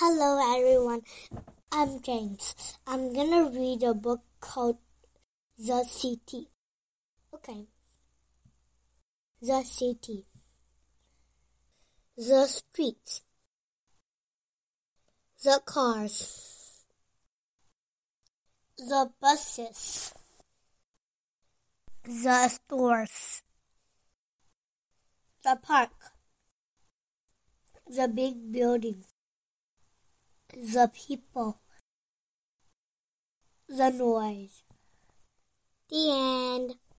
Hello, everyone. I'm James. I'm gonna read a book called The City. Okay. The City. The streets. The cars. The buses. The stores. The park. The big building the people, the noise. The end.